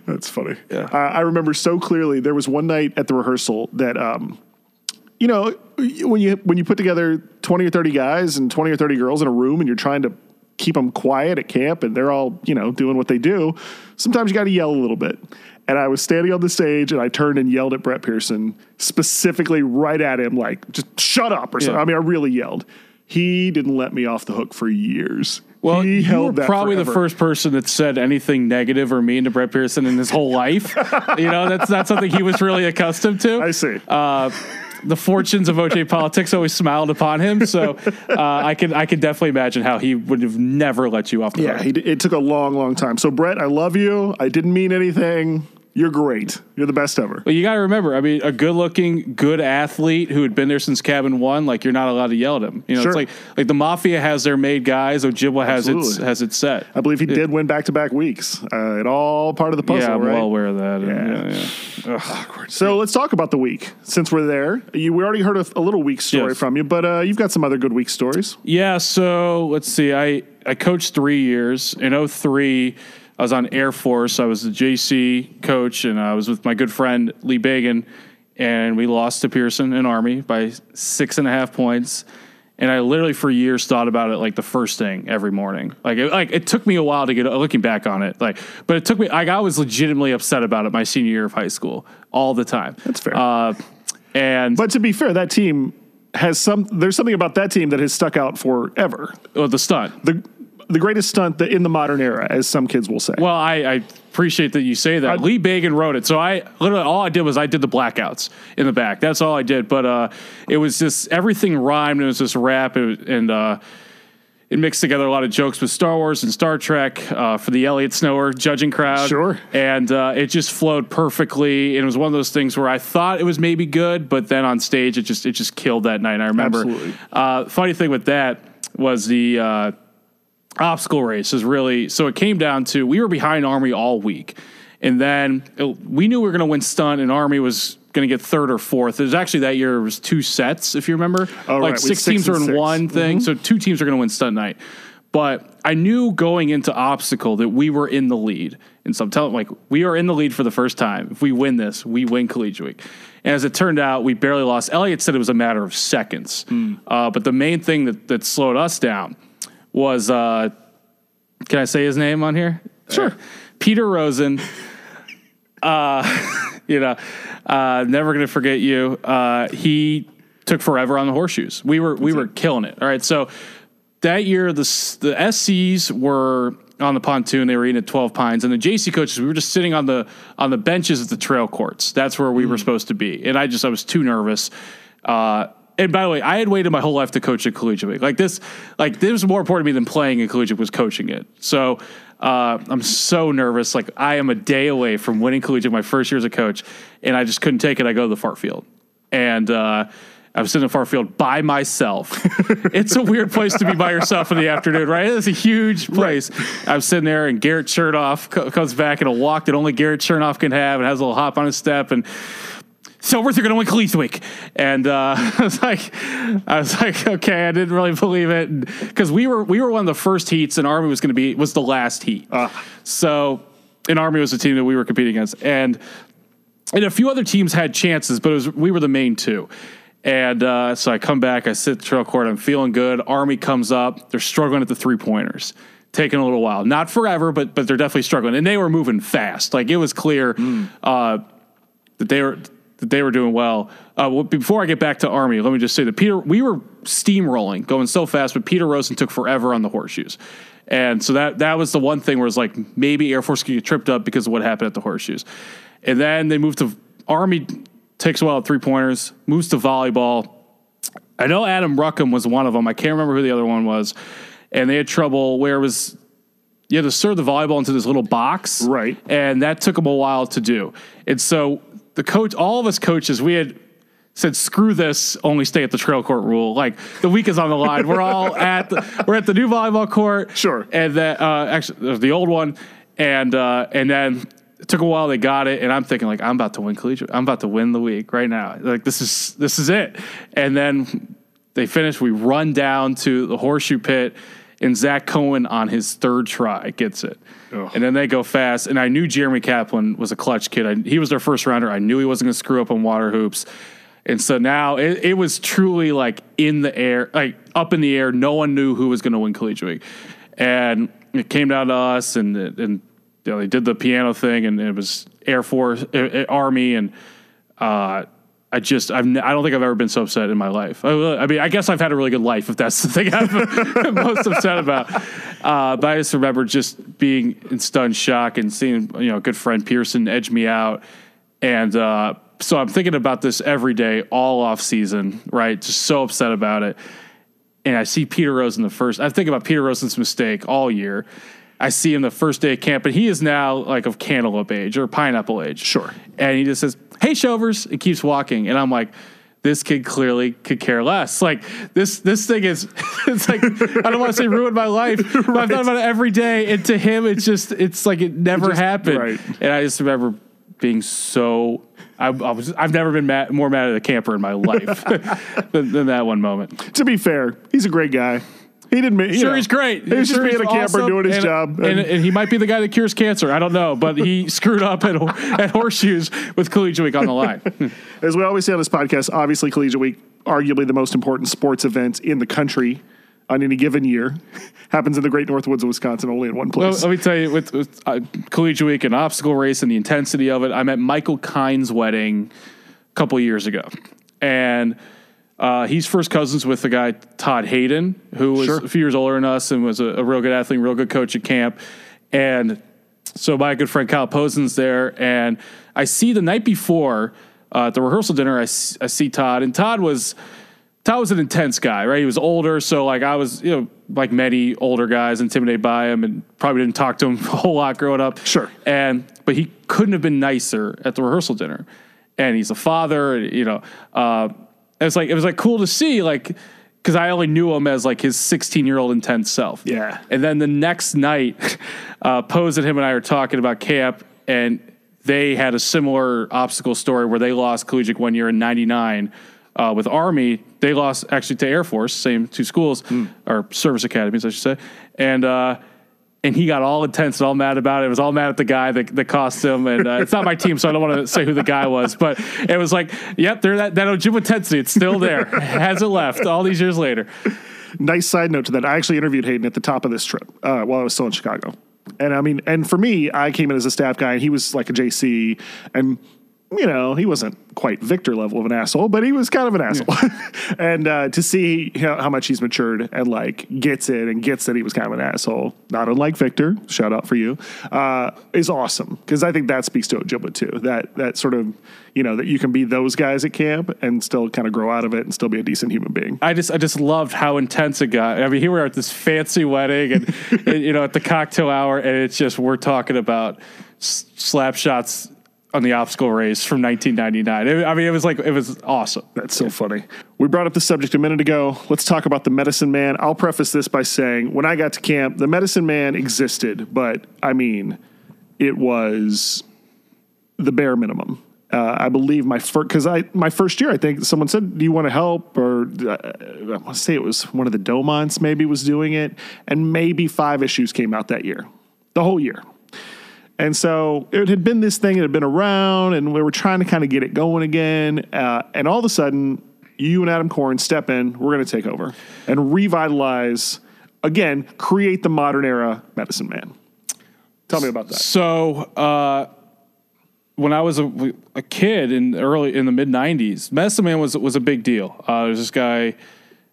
That's funny. Yeah. Uh, I remember so clearly. There was one night at the rehearsal that, um, you know, when you when you put together twenty or thirty guys and twenty or thirty girls in a room, and you're trying to keep them quiet at camp, and they're all you know doing what they do. Sometimes you got to yell a little bit. And I was standing on the stage, and I turned and yelled at Brett Pearson specifically right at him, like just shut up or something. Yeah. I mean, I really yelled. He didn't let me off the hook for years. Well, he you held were that probably the first person that said anything negative or mean to Brett Pearson in his whole life. you know, that's not something he was really accustomed to. I see. Uh, the fortunes of OJ politics always smiled upon him, so uh, I can I can definitely imagine how he would have never let you off the Yeah, hook. d- it took a long, long time. So, Brett, I love you. I didn't mean anything. You're great. You're the best ever. But you got to remember, I mean, a good-looking, good athlete who had been there since cabin one, like you're not allowed to yell at him. You know, Sure. it's like like the mafia has their made guys, Ojibwa has its has its set. I believe he did win back to back weeks. Uh, it all part of the puzzle, yeah, I'm right? well aware of that. and Yeah. yeah, yeah. so let's talk about the week since we're there. You, we already heard a, a little week story Yes. from you, but uh, you've got some other good week stories. Yeah, so let's see. I, I coached three years. In 03, I was on Air Force. I was the JC coach, and I was with my good friend Lee Bagan, and we lost to Pearson in Army by six and a half points. And I literally for years thought about it like the first thing every morning. Like it, like it took me a while to get looking back on it. Like, but it took me. Like I was legitimately upset about it my senior year of high school all the time. That's fair. Uh, and But to be fair, that team has some. There's something about that team that has stuck out forever. well, the stunt. The the greatest stunt that in the modern era, as some kids will say. Well, I, I appreciate that you say that. I- Lee Bagan wrote it, so I literally all I did was I did the blackouts in the back. That's all I did. But uh, it was just everything rhymed. It was just rap, it, and uh, it mixed together a lot of jokes with Star Wars and Star Trek uh, for the Elliot Snower judging crowd. Sure. and uh, it just flowed perfectly. And it was one of those things where I thought it was maybe good, but then on stage it just it just killed that night. And I remember. Absolutely. Uh, funny thing with that was the. Uh, obstacle race is really so it came down to we were behind army all week. And then it- we knew we were going to win stunt and army was going to get third or fourth. It was actually that year it was two sets if you remember. Oh, like right. Six six teams are in six. Mm-hmm. one thing. So two teams are going to win stunt night. But i knew going into obstacle that we were in the lead. And so i'm telling like we are in the lead for the first time. If we win this we win collegiate week. And as it turned out we barely lost. Elliot said it was a matter of seconds. Hmm. uh, but the main thing that, that slowed us down was uh, can I say his name on here? Sure. Peter Rosen. Uh, you know, uh, never gonna forget you. Uh, he took forever on the horseshoes. We were we were killing it. All right, so that year the the SCs were on the pontoon. They were eating at Twelve Pines, and the JC coaches we were just sitting on the on the benches at the trail courts. That's where we were supposed to be, and I just I was too nervous. Uh, and by the way, I had waited my whole life to coach a collegiate league. Like this, like this was more important to me than playing in collegiate was coaching it. So uh, I'm so nervous. Like I am a day away from winning collegiate my first year as a coach, and I just couldn't take it. I go to the fart field, and uh, I'm sitting in the fart field by myself. it's a weird place to be by yourself in the afternoon, right? It's a huge place. I'm sitting there, and Garrett Chernoff co- comes back in a walk that only Garrett Chernoff can have, and has a little hop on his step, and Silvers are going to win Collegiate Week. And uh, I was like, I was like, okay, I didn't really believe it because we were we were one of the first heats, and Army was going to be was the last heat. So, and Army was the team that we were competing against, and and a few other teams had chances, but it was we were the main two. And uh, so I come back, I sit at the trail court, I'm feeling good. Army comes up, they're struggling at the three pointers. taking a little while. Not forever, but but they're definitely struggling. And they were moving fast. Like it was clear uh, that they were that they were doing well. Uh, well, before I get back to Army, let me just say that Peter, we were steamrolling, going so fast, but Peter Rosen took forever on the horseshoes. And so that that was the one thing where it's like maybe Air Force could get tripped up because of what happened at the horseshoes. And then they moved to Army, takes a while at three pointers, moves to volleyball. I know Adam Ruckham was one of them. I can't remember who the other one was. And they had trouble where it was you had to serve the volleyball into this little box. Right. And that took them a while to do. And so the coach, all of us coaches, we had said, screw this, only stay at the trail court rule. Like the week is on the line. We're all at the, we're at the new volleyball court. Sure. And then, uh, actually, the old one. And, uh, and then it took a while. They got it. And I'm thinking like, I'm about to win collegiate. I'm about to win the week right now. Like this is, this is it. And then they finish. We run down to the horseshoe pit, and Zach Cohen on his third try gets it. Ugh. And then they go fast. And I knew Jeremy Kaplan was a clutch kid. I, he was their first rounder. I knew he wasn't going to screw up on water hoops. And so now it, it was truly like in the air, like up in the air. No one knew who was going to win collegiate week. And it came down to us, and and you know, they did the piano thing, and it was Air Force, Army, and uh, I just I've n- I don't think I've ever been so upset in my life. I, I mean, I guess I've had a really good life if that's the thing I'm most upset about. Uh, but I just remember just being in stunned shock and seeing you know a good friend Pearson edge me out, and uh, so I'm thinking about this every day, all off season, right? Just so upset about it. And I see Peter Rose in the first. I think about Peter Rosen's mistake all year. I see him the first day of camp, and he is now like of cantaloupe age or pineapple age. Sure. And he just says, "Hey, Shovers," it keeps walking. And I'm like, this kid clearly could care less. Like this, this thing is. It's like I don't want to say ruined my life, but I've thought about it every day. And to him, it's just, it's like it never just- happened. right. And I just remember being so. I, I was. I've never been mad, more mad at a camper in my life than, than that one moment. To be fair, he's a great guy. He didn't. You Sure, know, he's great. He was just Sure, being he's a camper awesome. doing his And- job. and, and he might be the guy that cures cancer. I don't know, but he screwed up at, at horseshoes with collegiate week on the line. As we always say on this podcast, obviously Collegiate Week, arguably the most important sports event in the country on any given year, happens in the Great North Woods of Wisconsin, only in one Well, place. let me tell you, with, with uh, collegiate week and obstacle race and the intensity of it, I'm at Michael Kine's wedding a couple years ago, and uh, he's first cousins with the guy Todd Hayden, who was Sure. a few years older than us and was a, a real good athlete, real good coach at camp, and so my good friend Kyle Posen's there, and I see the night before uh, at the rehearsal dinner, I see Todd, and Todd was. Todd was an intense guy, right? He was older, so like I was, you know, like many older guys, intimidated by him, and probably didn't talk to him a whole lot growing up. Sure. And but he couldn't have been nicer at the rehearsal dinner, and he's a father. You know, uh, it was like it was like cool to see, like because I only knew him as like his 16 year old intense self. Yeah. And then the next night, uh, Pose and him and I are talking about camp, and they had a similar obstacle story where they lost collegiate one year in '99 uh, with Army. They lost actually to Air Force, same two schools or service academies, I should say, and. Uh, and he got all intense and all mad about it. It was all mad at the guy that, that cost him. And uh, it's not my team, so I don't want to say who the guy was. But it was like, yep, there that that Ojibwa intensity. It's still there. Hasn't left all these years later. nice side note to that. I actually interviewed Hayden at the top of this trip uh, while I was still in Chicago. And I mean, and for me, I came in as a staff guy, and he was like a JC, and you know, he wasn't quite Victor level of an asshole, but he was kind of an asshole. and uh, to see how, how much he's matured and like gets it and gets that he was kind of an asshole, not unlike Victor, shout out for you, uh, is awesome because I think that speaks to Ojibwa too. That that sort of you know that you can be those guys at camp and still kind of grow out of it and still be a decent human being. I just I just loved how intense it got. I mean, here we are at this fancy wedding, and, and, you know, at the cocktail hour, and it's just we're talking about slap shots on the obstacle race from 1999. It- I mean, it was like it was awesome. That's so funny. We brought up the subject a minute ago. Let's talk about the medicine man. I'll preface this by saying when I got to camp, the medicine man existed, but I mean, it was the bare minimum. Uh, I believe my first because I my first year I think someone said do you want to help or uh, I want to say it was one of the Domons maybe was doing it and maybe five issues came out that year the whole year and so it had been this thing that had been around, and we were trying to kind of get it going again. Uh, and all of a sudden, you and Adam Korn step in. We're going to take over and revitalize again create the modern era medicine man. Tell me about that. So uh, when I was a, a kid in early in the mid '90s, Medicine Man was was a big deal. Uh, there's this guy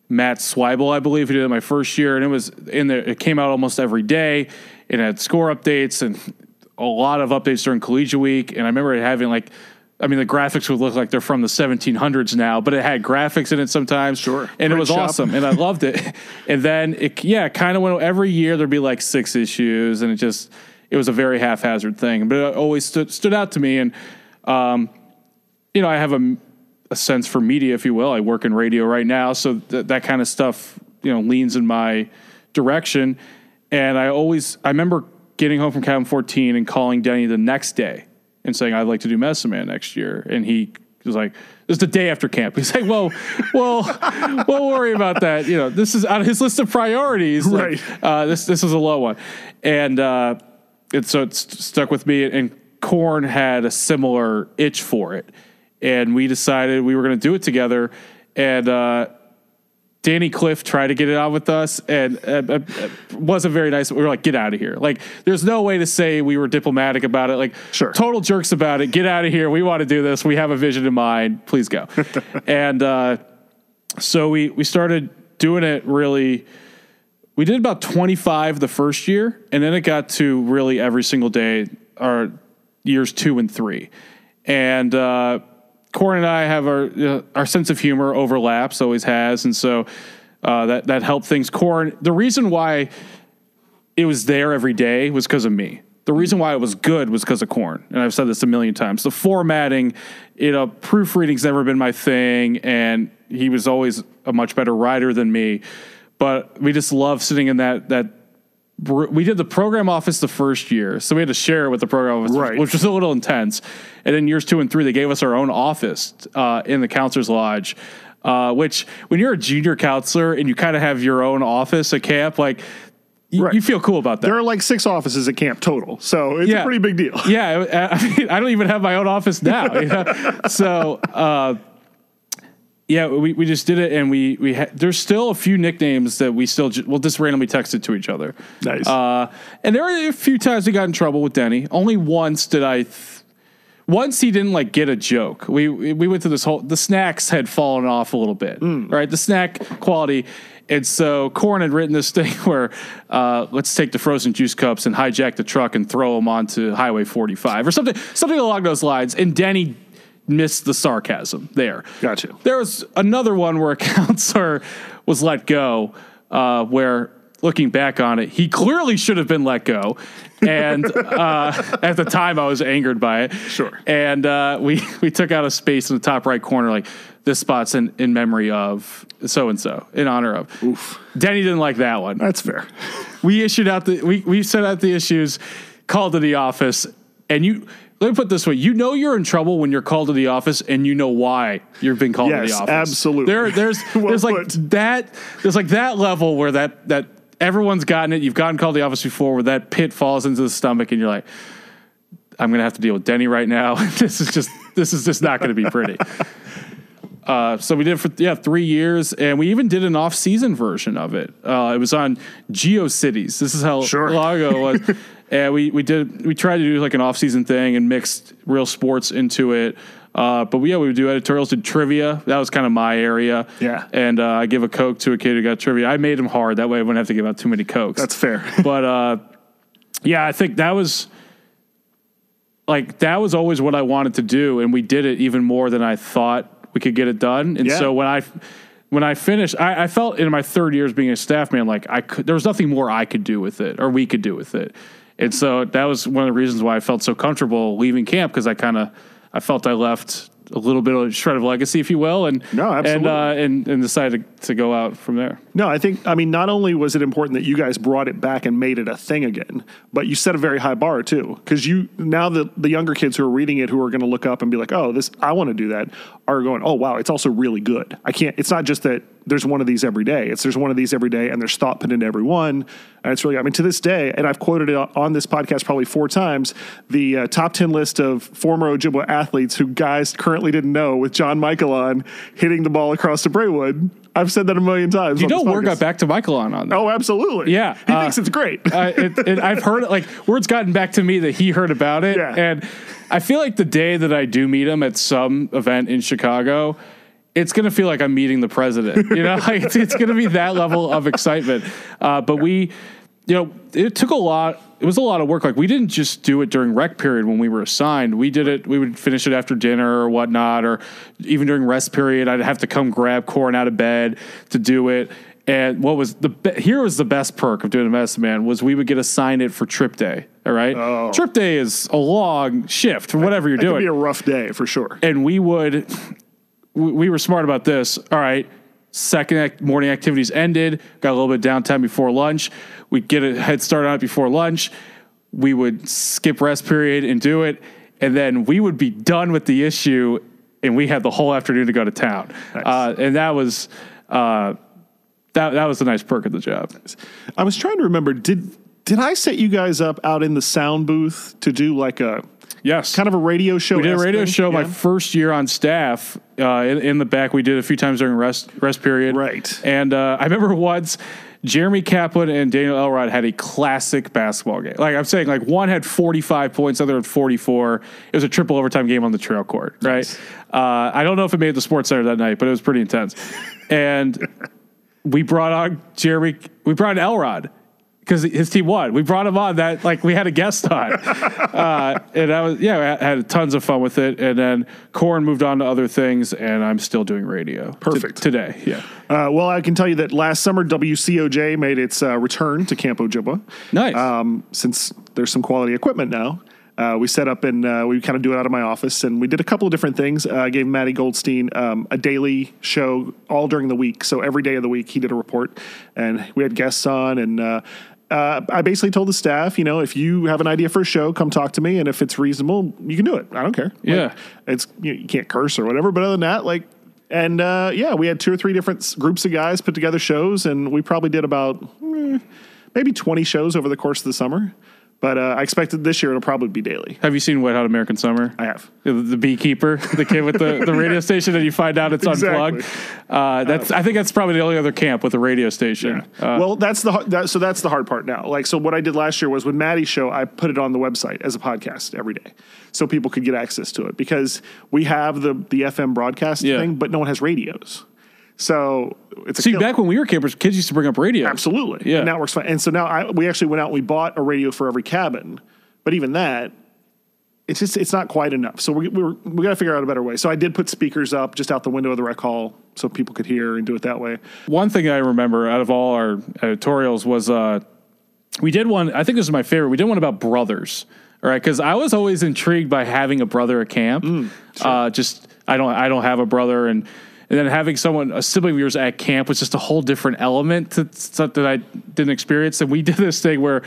Matt Swibel, I believe, who did it my first year, and it was in there. It came out almost every day. It had score updates and a lot of updates during collegiate week. And I remember it having like, I mean, the graphics would look like they're from the 1700s now, but it had graphics in it sometimes. Sure. and it was shop. awesome, and I loved it. and then it, yeah, kind of went every year. There'd be like six issues, and it just it was a very haphazard thing, but it always stood stood out to me. And um, you know, I have a, a sense for media, if you will. I work in radio right now, so th- that kind of stuff, you know, leans in my direction. And I always, I remember getting home from Cabin 14 and calling Denny the next day and saying, I'd like to do Medicine Man next year. And he was like, this is the day after camp. He's like, well, well, we'll worry about that. You know, this is on his list of priorities. Like, Right. uh, this, this is a low one. And, uh, and so it st- stuck with me. And Korn had a similar itch for it, and we decided we were going to do it together. And uh, Danny Cliff tried to get it on with us, and uh, uh, uh, wasn't very nice. We were like, "Get out of here!" Like, there's no way to say we were diplomatic about it. Like, Sure. total jerks about it. Get out of here. We want to do this. We have a vision in mind. Please go. and uh, so we we started doing it really we did about 25 the first year and then it got to really every single day our years two and three and Korn and I have our uh, our sense of humor overlaps always has and so uh, that that helped things Korn the reason why it was there every day was because of me. The reason why it was good was because of Korn. And I've said this a million times. The formatting, you know, proofreading's never been my thing. And he was always a much better writer than me. But we just love sitting in that, that, we did the program office the first year. So we had to share it with the program office, Right. which was a little intense. And then years two and three, they gave us our own office uh, in the counselor's lodge. Uh, which, when you're a junior counselor and you kind of have your own office at camp, like you, Right. you feel cool about that. There are like six offices at camp total, so it's a pretty big deal. Yeah, I I mean, I don't even have my own office now. You know? so, uh, yeah, we, we just did it, and we we ha- there's still a few nicknames that we still ju- we'll just randomly text it to each other. Nice. Uh, and there were a few times we got in trouble with Denny. Only once did I. Th- once he didn't like get a joke. We we went to this whole the snacks had fallen off a little bit, right? The snack quality, and so Korn had written this thing where uh, let's take the frozen juice cups and hijack the truck and throw them onto Highway 45 or something something along those lines. And Denny missed the sarcasm there. Gotcha. There was another one where a counselor was let go, uh, where looking back on it, he clearly should have been let go. And uh, at the time, I was angered by it. Sure. And uh, we we took out a space in the top right corner, like this spot's in, in memory of so and so, in honor of. Oof. Denny didn't like that one. That's fair. We issued out the we we sent out the issues, called to the office, and you. Let me put it this way: you know you're in trouble when you're called to the office, and you know why you've been called to the office. absolutely. There, there's, Well there's like put. that. There's like that level where that that everyone's gotten it. You've gotten called to the office before, where that pit falls into the stomach, and you're like, I'm gonna have to deal with Denny right now. this is just this is just not gonna be pretty. Uh, so we did it for yeah three years, and we even did an off-season version of it. Uh, it was on GeoCities. This is how Sure. long ago it was. And we we did we tried to do like an off-season thing and mixed real sports into it. Uh, but we, yeah, we would do editorials, did trivia. That was kind of my area. Yeah. And uh, I give a Coke to a kid who got trivia. I made him hard. That way I wouldn't have to give out too many Cokes. That's fair. but uh, yeah, I think that was like that was always what I wanted to do, and we did it even more than I thought we could get it done. And Yeah. so when I when I finished, I, I felt in my third year as being a staff man, like I could there was nothing more I could do with it or we could do with it. And so that was one of the reasons why I felt so comfortable leaving camp because I kind of I felt I left a little bit of a shred of legacy, if you will, and No, and absolutely. uh, and, and decided to, to go out from there. No, I think, I mean, not only was it important that you guys brought it back and made it a thing again, but you set a very high bar too. Because you, now the, the younger kids who are reading it, who are going to look up and be like, oh, this, I want to do that, are going, oh, wow, it's also really good. I can't, it's not just that there's one of these every day. It's there's one of these every day and there's thought put into every one. And it's really, I mean, to this day, and I've quoted it on this podcast probably four times, the uh, top 10 list of former Ojibwa athletes who guys currently didn't know with John Michael on hitting the ball across the Braywood I've said that a million times. You know, word got back to Michael on on that. Oh, absolutely. Yeah, he uh, thinks it's great. uh, it, it, I've heard it, like word's gotten back to me that he heard about it, Yeah. and I feel like the day that I do meet him at some event in Chicago, it's gonna feel like I'm meeting the president. You know, like it's, it's gonna be that level of excitement. Uh, but we, you know, it took a lot. It was a lot of work. Like we didn't just do it during rec period when we were assigned. We did it. We would finish it after dinner or whatnot, or even during rest period. I'd have to come grab Korn out of bed to do it. And what was the be- here was the best perk of doing a medicine man was we would get assigned it for trip day. All right, Oh. trip day is a long shift for whatever you're doing. It could be a rough day for sure. and we would we were smart about this all right second act, morning activities ended got a little bit downtime before lunch we'd get a head start on it before lunch we would skip rest period and do it and then we would be done with the issue and we had the whole afternoon to go to town Nice. uh, and that was uh, that, that was a nice perk of the job I was trying to remember. Did did I set you guys up out in the sound booth to do like a yes kind of a radio show? We did a radio thing? show my first year on staff uh, in, in the back. We did a few times during rest rest period. Right. And uh, I remember once Jeremy Kaplan and Daniel Elrod had a classic basketball game. Like I'm saying, like one had 45 points, other had 44. It was a triple overtime game on the trail court. Right. Nice. Uh, I don't know if it made the Sports Center that night, but it was pretty intense. And we brought on Jeremy. We brought in Elrod. Because his team won, we brought him on. That like we had a guest on, uh, and I was yeah, I had tons of fun with it. And then Korn moved on to other things, and I'm still doing radio. t- Perfect. today. Yeah, Uh, well, I can tell you that last summer WCOJ made its uh, return to Camp Ojibwa. Nice. Um, since there's some quality equipment now, uh, we set up and uh, we kind of do it out of my office, and we did a couple of different things. Uh, I gave Matty Goldstein um, a daily show all during the week, so every day of the week he did a report, and we had guests on and. Uh, I basically told the staff, you know, if you have an idea for a show, come talk to me, and if it's reasonable, you can do it. I don't care. Like, Yeah. it's you, know, you can't curse or whatever, but other than that, like, and uh, yeah, we had two or three different groups of guys put together shows, and we probably did about eh, maybe twenty shows over the course of the summer. But uh, I expected this year it'll probably be daily. have you seen Wet Hot American Summer? I have. The, the beekeeper, the kid with the, the radio station, and you find out it's Exactly. unplugged. Uh, that's I think that's probably the only other camp with a radio station. Uh, well, that's the that, so that's the hard part now. Like, so what I did last year was with Maddie's show, I put it on the website as a podcast every day, so people could get access to it because we have the the FM broadcast Yeah. thing, but no one has radios. So it's a see, back when we were campers, kids used to bring up radio. Absolutely. Yeah. And that works fine. And so now I, we actually went out and we bought a radio for every cabin. But even that, it's just it's not quite enough. So we we we're, got to figure out a better way. So I did put speakers up just out the window of the rec hall so people could hear and do it that way. One thing I remember out of all our editorials was uh, we did one. I think this is my favorite. We did one about brothers. All right, because I was always intrigued by having a brother at camp. uh, just I don't I don't have a brother, and and then having someone a sibling of yours at camp was just a whole different element to something that I didn't experience. And we did this thing where.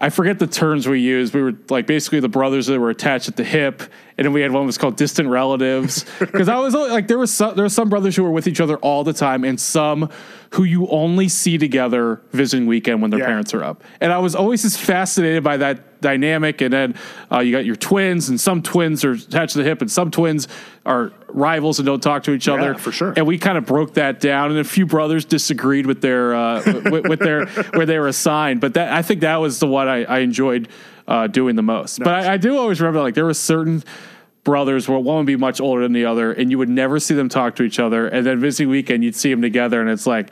I forget the terms we used. We were like basically the brothers that were attached at the hip, and then we had one that was called distant relatives. Because I was like, there was some, there were some brothers who were with each other all the time, and some who you only see together visiting weekend when their Yeah. parents are up. And I was always just fascinated by that dynamic. And then uh, you got your twins, and some twins are attached to the hip, and some twins are rivals and don't talk to each other. for sure. And we kind of broke that down, and a few brothers disagreed with their uh, with, with their where they were assigned. But that I think that was the one I, I enjoyed uh, doing the most. But I, I do always remember like there were certain brothers where one would be much older than the other, and you would never see them talk to each other. And then visiting weekend, you'd see them together, and it's like.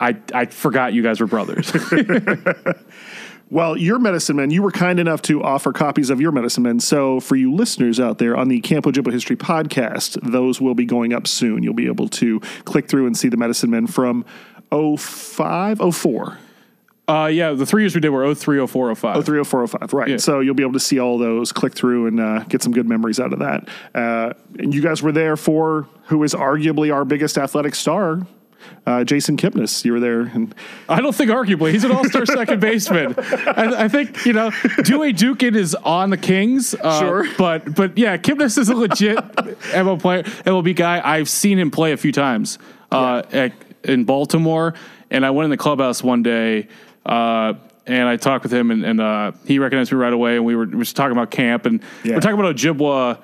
I, I forgot you guys were brothers. Well, your medicine men, you were kind enough to offer copies of your medicine men. So, for you listeners out there on the Camp Ojibwa History podcast, those will be going up soon. You'll be able to click through and see the medicine men from 05, 04. uh, yeah, the three years we did were 03, 04, 05. 30405, right. Yeah. So you'll be able to see all those, click through, and uh, get some good memories out of that. Uh, and you guys were there for who is arguably our biggest athletic star, uh, Jason Kipnis. You were there. And I don't think arguably he's an all-star second baseman. I, I think you know Duje Dukan is on the Kings. Uh, Sure. but but yeah, Kipnis is a legit MLB player, MLB guy. I've seen him play a few times uh, at, in Baltimore, and I went in the clubhouse one day. Uh, and I talked with him, and, and uh, he recognized me right away. And we were, we were just talking about camp, and Yeah. we're talking about Ojibwa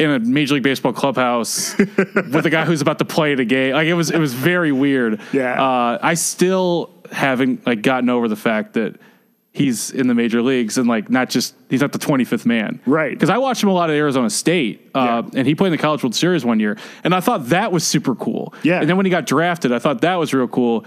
in a Major League Baseball clubhouse with a guy who's about to play the game. Like it was, it was very weird. Yeah. Uh, I still haven't like gotten over the fact that he's in the major leagues and like not just he's not the 25th man Right. because i watched him a lot at arizona state uh, Yeah. and he played in the college world series one year and i thought that was super cool Yeah. and then when he got drafted i thought that was real cool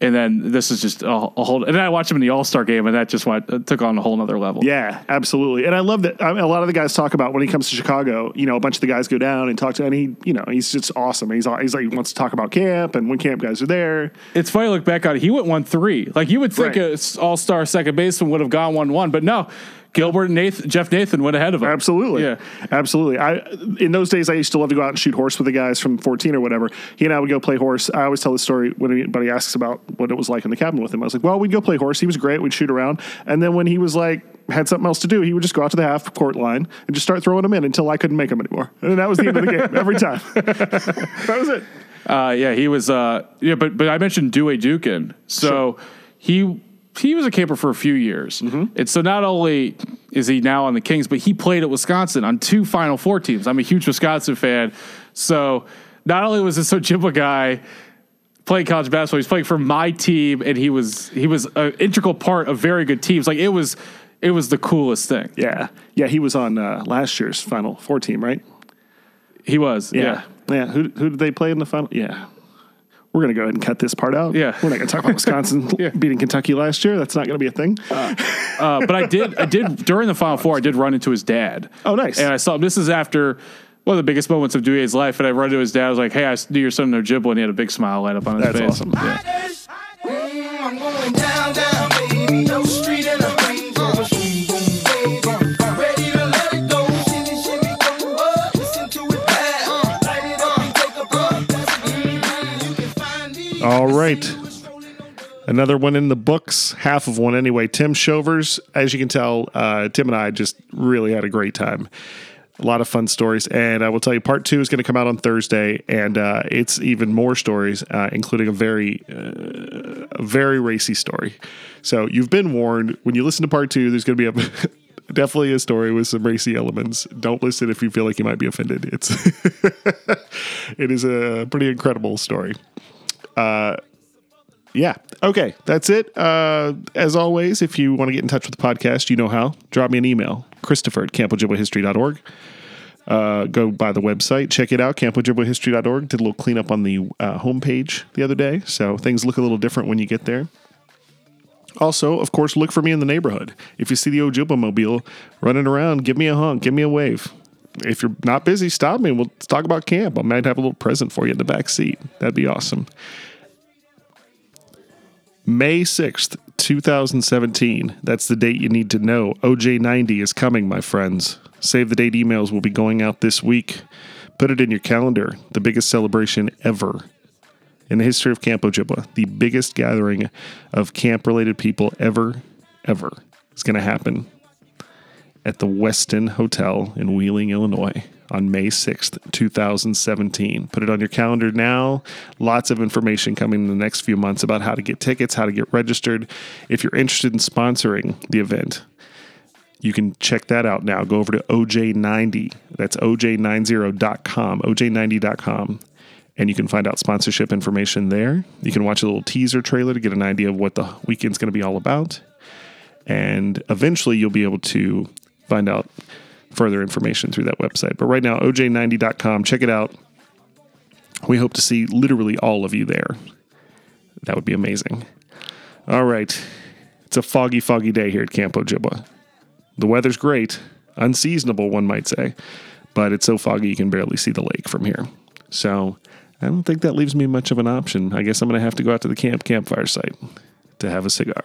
and then this is just a, a whole and then i watched him in the all-star game and that just went uh, took on a whole other level Yeah, absolutely. And I love that. I mean, a lot of the guys talk about when he comes to Chicago. You know, a bunch of the guys go down and talk to, and he, you know, he's just awesome. He's he's like he wants to talk about camp and when camp guys are there. it's funny to look back on it he went 1-3 like you would think Right. a all-star second baseman would have gone 1-1 but no gilbert and nathan jeff nathan went ahead of him Absolutely. yeah Absolutely. I in those days I used to love to go out and shoot horse with the guys from 14 or whatever. He and I would go play horse. I always tell the story when anybody asks about what it was like in the cabin with him. I was like, "Well, we'd go play horse. He was great. We'd shoot around. And then when he was like had something else to do, he would just go out to the half court line and just start throwing them in until I couldn't make them anymore. And that was the end of the game every time. that was it. Uh, yeah, he was. Uh, yeah, but but I mentioned Duje Dukan. So he he was a camper for a few years, and so not only is he now on the Kings, but he played at Wisconsin on two Final Four teams. I'm a huge Wisconsin fan, so not only was this Ojibwa guy playing college basketball, he's playing for my team, and he was he was an integral part of very good teams. Like it was it was the coolest thing. Yeah. Yeah, he was on uh, last year's final four team, right? He was. Yeah. Yeah. Who, who did they play in the final? Yeah. We're going to go ahead and cut this part out. Yeah. We're not going to talk about Wisconsin Yeah. beating Kentucky last year. That's not going to be a thing. Uh, but I did, I did during the Final Four. I did run into his dad. Oh, nice. And I saw him. This is after one of the biggest moments of Duje's life. And I run into his dad. I was like, "Hey, I knew your son in Ojibwa," and he had a big smile light up on his That's face. awesome. Yeah. All right. Another one in the books, half of one anyway. Tim Shovers. As you can tell, uh, Tim and I just really had a great time. A lot of fun stories. And I will tell you, part two is going to come out on Thursday. And uh, it's even more stories, uh, including a very, uh, a very racy story. So you've been warned. When you listen to part two, there's going to be a. Definitely a story with some racy elements. Don't listen if you feel like you might be offended. It's it is a pretty incredible story yeah. Okay. That's it. Uh, as always, if you want to get in touch with the podcast, you know how. Drop me an email, Christopher at campojibwahistory.org. Uh, go by the website, check it out, campojibwahistory.org. Did a little cleanup on the uh, homepage the other day, so things look a little different when you get there. Also, of course, look for me in the neighborhood. If you see the Ojibwa mobile running around, give me a honk, give me a wave. If you're not busy, stop me. And we'll talk about camp. I might have a little present for you in the back seat. That'd be awesome. May 6th, 2017. That's the date you need to know. OJ90 is coming, my friends. Save the date emails will be going out this week. Put it in your calendar. The biggest celebration ever in the history of Camp Ojibwa. The biggest gathering of camp related people ever, ever is going to happen at the Westin Hotel in Wheeling, Illinois on May 6th, 2017. Put it on your calendar now. Lots of information coming in the next few months about how to get tickets, how to get registered. If you're interested in sponsoring the event, you can check that out now. Go over to OJ90. That's OJ90.com, OJ90.com. And you can find out sponsorship information there. You can watch a little teaser trailer to get an idea of what the weekend's going to be all about. And eventually you'll be able to find out further information through that website. But right now, oj90.com, check it out. We hope to see literally all of you there. That would be amazing. All right. It's a foggy, foggy day here at Camp Ojibwa. The weather's great, unseasonable, one might say, but it's so foggy you can barely see the lake from here. So I don't think that leaves me much of an option. I guess I'm going to have to go out to the camp campfire site to have a cigar.